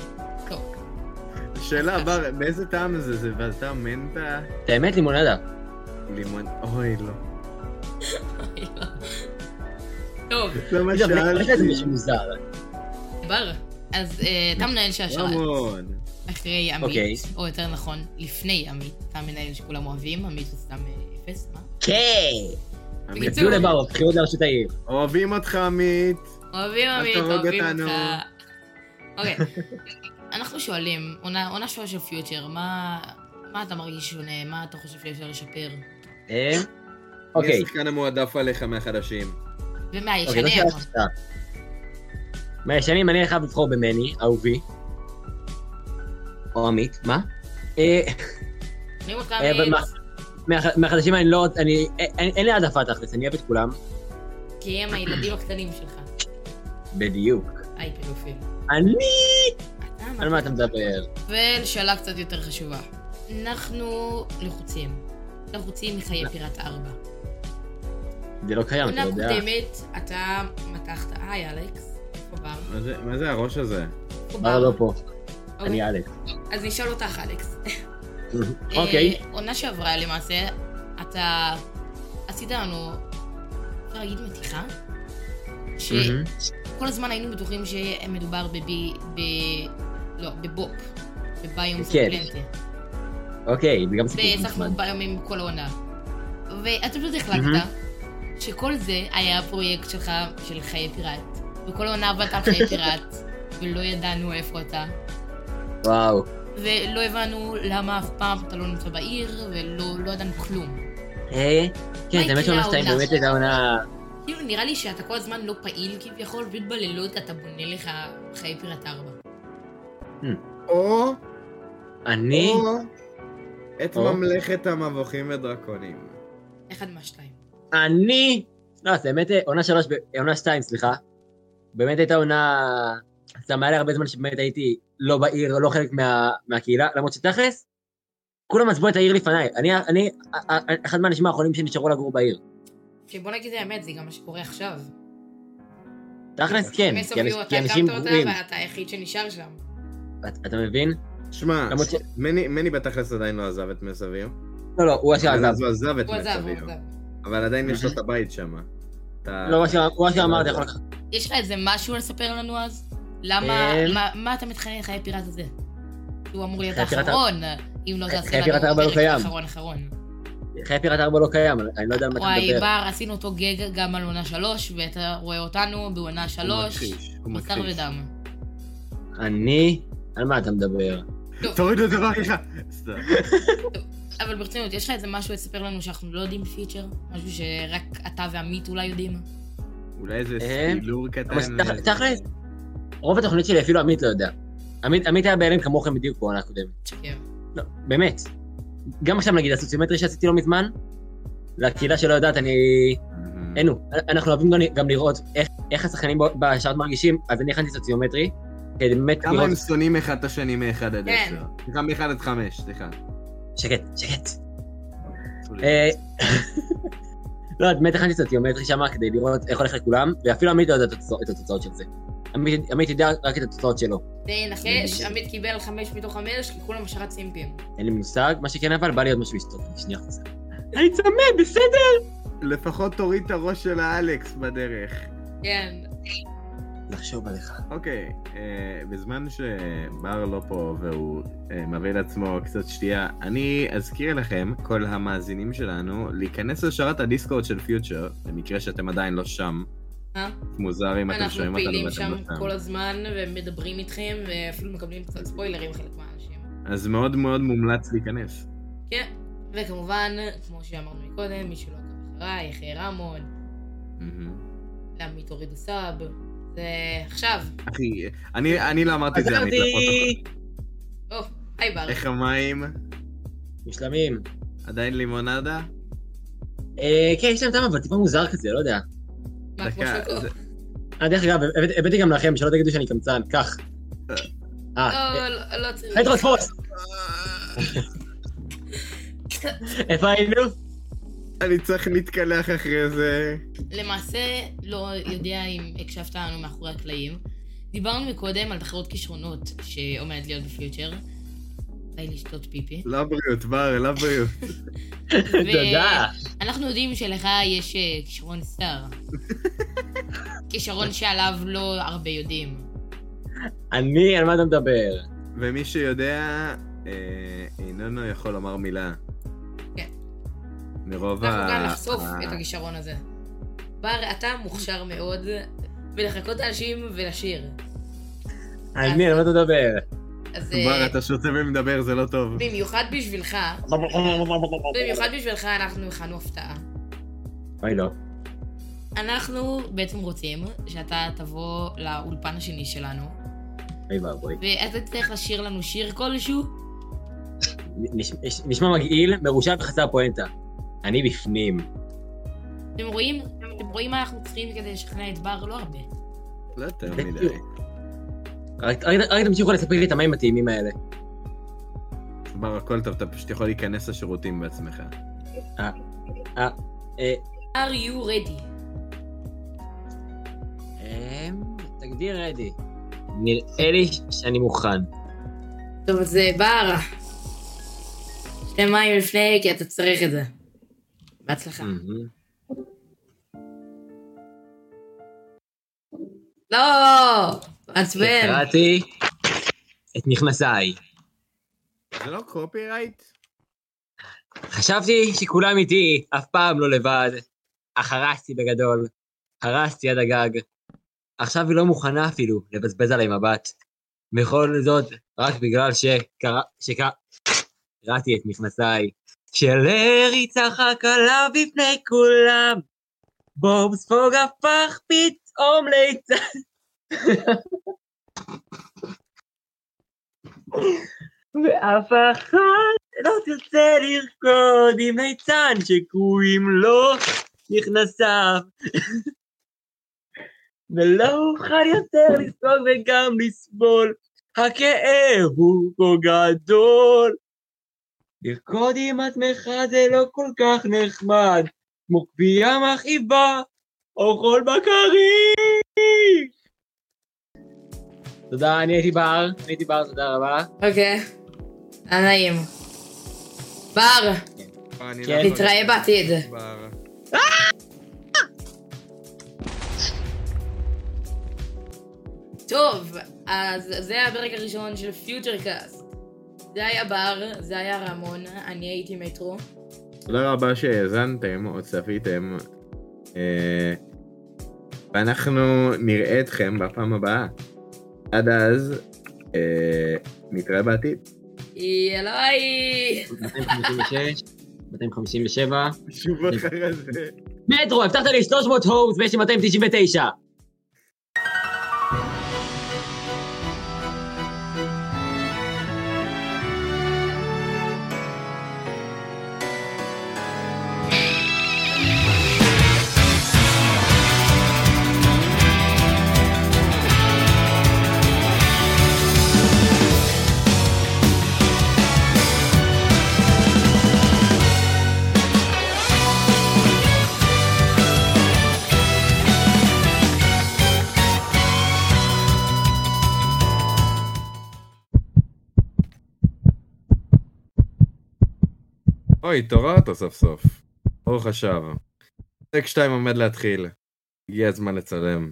שאלה, בר, באיזה טעם זה? זה בטעם מנטה? את האמת, לימונדה. לימון... אוי, לא. טוב, זה יש לזה שאלתי. משהו מוזר. בר. אז אה, אתה מנהל של השרת. רמון. אחרי אוקיי. עמית, או יותר נכון, לפני עמית. אתה מנהל שכולם אוהבים, עמית הוא סתם אה, אפס, מה? כן! תביאו לבר, בחירות לראשות העיר. אוהבים אותך, עמית. אוהבים עמית, אוהבים. אותך. אוקיי, אנחנו שואלים, עונה שואל של פיוטר, מה מה אתה מרגיש שונה? מה אתה חושב שאפשר לשפר? אה? מי אוקיי. השחקן המועדף עליך מהחדשים? אוקיי, ומהישנים. שאלה פשוטה. מהישנים אני חייב לבחור במני, אהובי. או עמית, מה? אה, אה, מהחדשים אני לא... אני... אין לי העדפה תכלס, אני אוהב את כולם. כי הם הילדים הקטנים שלך. בדיוק. היי, פדופיל. אני... על מה אתה מדבר? ולשאלה קצת יותר חשובה. אנחנו לחוצים. לחוצים מחיי פיראט 4. זה לא קיים, אתה יודע. קודמת, אתה מתחת... היי, אלכס. איפה בר? מה זה- מה זה הראש הזה? איפה בר לא פה, אוקיי. אני אלכס. אז נשאל אותך, אלכס. אוקיי. אה, עונה שעברה למעשה, אתה עשית לנו, אפשר להגיד מתיחה? שכל הזמן היינו בטוחים שמדובר בבי... ב... לא, בבופ. בביום כן. ספלנטה. אוקיי, זה גם סיפור נחמד. הכל ביומים כל העונה. ואתה פשוט מהמם. שכל זה היה פרויקט שלך, של חיי פיראט. וכל העונה עבדת על חיי פיראט, ולא ידענו איפה אתה. וואו. ולא הבנו למה אף פעם אתה לא נמצא בעיר, ולא לא ידענו כלום. אה, כן, זה באמת יקרה עונה שתיים? באמת הייתה עונה... כאילו, נראה לי שאתה כל הזמן לא פעיל כביכול, פשוט בלילות אתה בונה לך חיי פיראט 4. או... אני... או... את או. ממלכת המבוכים ודרקונים. אחד מהשתיים. אני... לא, זה באמת אה, עונה שלוש, ב- עונה שתיים, סליחה. באמת הייתה עונה... זה היה לי הרבה זמן שבאמת הייתי לא בעיר, לא חלק מה- מהקהילה, למרות שתכלס, כולם עזבו את העיר לפניי. אני, אני, א- א- אחד מהאנשים האחרונים שנשארו לגור בעיר. שבוא נגיד את האמת, זה גם מה שקורה עכשיו. תכלס כן, כי אנש- יו, כי אתה אנשים הקמת אותה, גרועים. ואתה היחיד שנשאר שם. את- אתה מבין? שמע. מני מני בתכלס עדיין לא עזב את מסביב. לא, לא, הוא עזב. הוא עזב את הוא עזב, מסביב. אבל עדיין יש לו את הבית שם. לא, הוא הוא אמר, אתה יכול לקחת. יש לך איזה משהו לספר לנו אז? למה, אמ, מה- מה אתה מתחנן לחיי פיראט הזה? הוא אמור להיות האחרון, אם לא חיי תעשה פיראט לנו ארבע לא. אחרון אחרון. חיי פיראט 4 לא קיים, אני לא יודע על מה אתה וואי, מדבר. בר, עשינו אותו גג גם על עונה שלוש, ואתה רואה אותנו בעונה הוא שלוש, מכחיש, הוא בשר מכחיש. ודם. אני? על מה אתה מדבר? תורידו את זה בבקשה. אבל ברצינות, יש לך איזה משהו לספר לנו שאנחנו לא יודעים בפיצ'ר? משהו שרק אתה ועמית אולי יודעים? אולי איזה אה? סילור קטן. תכ- תכלס, רוב התוכנית שלי אפילו עמית לא יודע. עמית היה בהלם כמוכם בדיוק בעונה הקודמת. לא, באמת. גם עכשיו נגיד הסוציומטרי שעשיתי לא מזמן, לקהילה שלא יודעת, אני... הוא. אנחנו אוהבים גם- גם לראות איך- השחקנים בשעות מרגישים, אז אני הכנתי סוציומטרי, כדי באמת כמה. הם שונאים אחד את השני מאחד עד כן. עשר. סליחה, מאחד עד חמש, סליחה. שקט, שקט. אה, לא, באמת הכנתי סוציומטרי שם כדי לראות איך הולך לכולם, ואפילו עמית לא יודע את התוצאות- של זה. עמית יודע רק את התוצאות שלו. תנחש, עמית קיבל חמש מתוך חמש, כי כולם השארת סימפים. אין לי מושג, מה שכן אבל, בא לי עוד משהו לשתות, אני שנייה חוזר. אני צמא, בסדר? לפחות תוריד את הראש של האלכס בדרך. כן. לחשוב עליך. אוקיי, אה, בזמן שבר לא פה והוא אה, מביא לעצמו קצת שתייה, אני אזכיר לכם, כל המאזינים שלנו, להיכנס לשרת הדיסקורד של פיוטר, במקרה שאתם עדיין לא שם. אה? מוזר אם אתם אנחנו שומעים אותנו פעילים ואתם שם לא שם. כל הזמן, ומדברים איתכם, ואפילו מקבלים קצת ספוילרים חלק מהאנשים. אז מאוד מאוד מומלץ להיכנס. כן. וכמובן, כמו שאמרנו מקודם, מי שלא עקב אחריי, יחי רמון, מהמם. לעמית הורידו סאב. זה עכשיו. אחי, אני אני לא אמרתי את זה, עמית, לפרוטוקול. או, היי בר. איך המים? משלמים. עדיין לימונדה? אה, כן, יש להם טעם אבל טיפה מוזר כזה, לא יודע. מה, כמו שוקו? זה- אה, דרך אגב, הבאתי- הבאתי גם לכם, שלא תגידו שאני קמצן, קח. אה, לא, לא- לא צריך. פטרו, תפוס! איפה היינו? אני צריך להתקלח אחרי זה. למעשה, לא יודע אם הקשבת לנו מאחורי הקלעים. דיברנו מקודם על תחרות כישרונות שעומדת להיות בפיוטר. די לשתות פיפי. לא בריאות, בר, לא בריאות. תודה. אנחנו יודעים שלך יש אה, כישרון סטאר. כישרון שעליו לא הרבה יודעים. אני, על מה אתה מדבר? ומי שיודע, אה, איננו יכול לומר מילה. מרוב ה... אנחנו גם נחשוף ה- את הכישרון הזה. בר, אתה מוכשר מאוד בלחכות לאנשים ולשיר. אני, על מה אתה מדבר? אז אה, בר, אתה שותה ומדבר, זה לא טוב. במיוחד בשבילך, במיוחד בשבילך אנחנו הכנו הפתעה. אוי לא. אנחנו בעצם רוצים שאתה תבוא לאולפן השני שלנו, אוי ואבוי. ואתה תצטרך לשיר לנו שיר כלשהו. נש- נש- נשמע מגעיל, מרושע וחסר פואנטה. אני בפנים. אתם רואים? אתם רואים מה אנחנו צריכים כדי לשכנע את בר? לא הרבה. לא יותר. מדי. רק תמשיכו לספק לי את המים הטעימים האלה. בר, הכל טוב, אתה פשוט יכול להיכנס לשירותים בעצמך. אה, are you ready? אמ, תגדיר רדי. נראה לי שאני מוכן. טוב, אז אה, בר, שתי מים לפני, כי אתה צריך את זה. בהצלחה. לא! מעצבן. קראתי את מכנסיי. זה לא קופי-רייט? חשבתי שכולם איתי, אף פעם לא לבד. אך הרסתי בגדול. הרסתי עד הגג. עכשיו היא לא מוכנה אפילו לבזבז עליי מבט. בכל זאת, רק בגלל שקרא... שקרא... קראתי את מכנסיי. כשלארי צחק עליו בפני כולם, בוב ספוג הפך פתאום ליצן. ואף אחד לא תרצה לרקוד עם ליצן שקרויים לו מכנסיו. ולא אוכל יותר לספוג וגם לסבול, הכאב הוא כה גדול. לרקוד עם עצמך זה לא כל כך נחמד, כמו כפייה מכאיבה, או חול בקרים. תודה, אני הייתי בר, אני הייתי בר, תודה רבה. אוקיי. היה נעים. בר, אני כן. לא נתראה. בעתיד. טוב, אז זה הפרק הראשון של פיוטרקאסט. זה היה בר, זה היה רמון, אני הייתי מטרו. תודה רבה שהאזנתם או צפיתם. אה, ואנחנו נראה אתכם בפעם הבאה. עד אז, אה, נתראה בעתיד. יא אלוהי. 256, 257. שוב אחרי זה. מטרו, הבטחת לי 300 הורס ויש לי 299. אוי, התעוררת סוף סוף. ברוך השב. טק 2 עומד להתחיל. הגיע הזמן לצלם.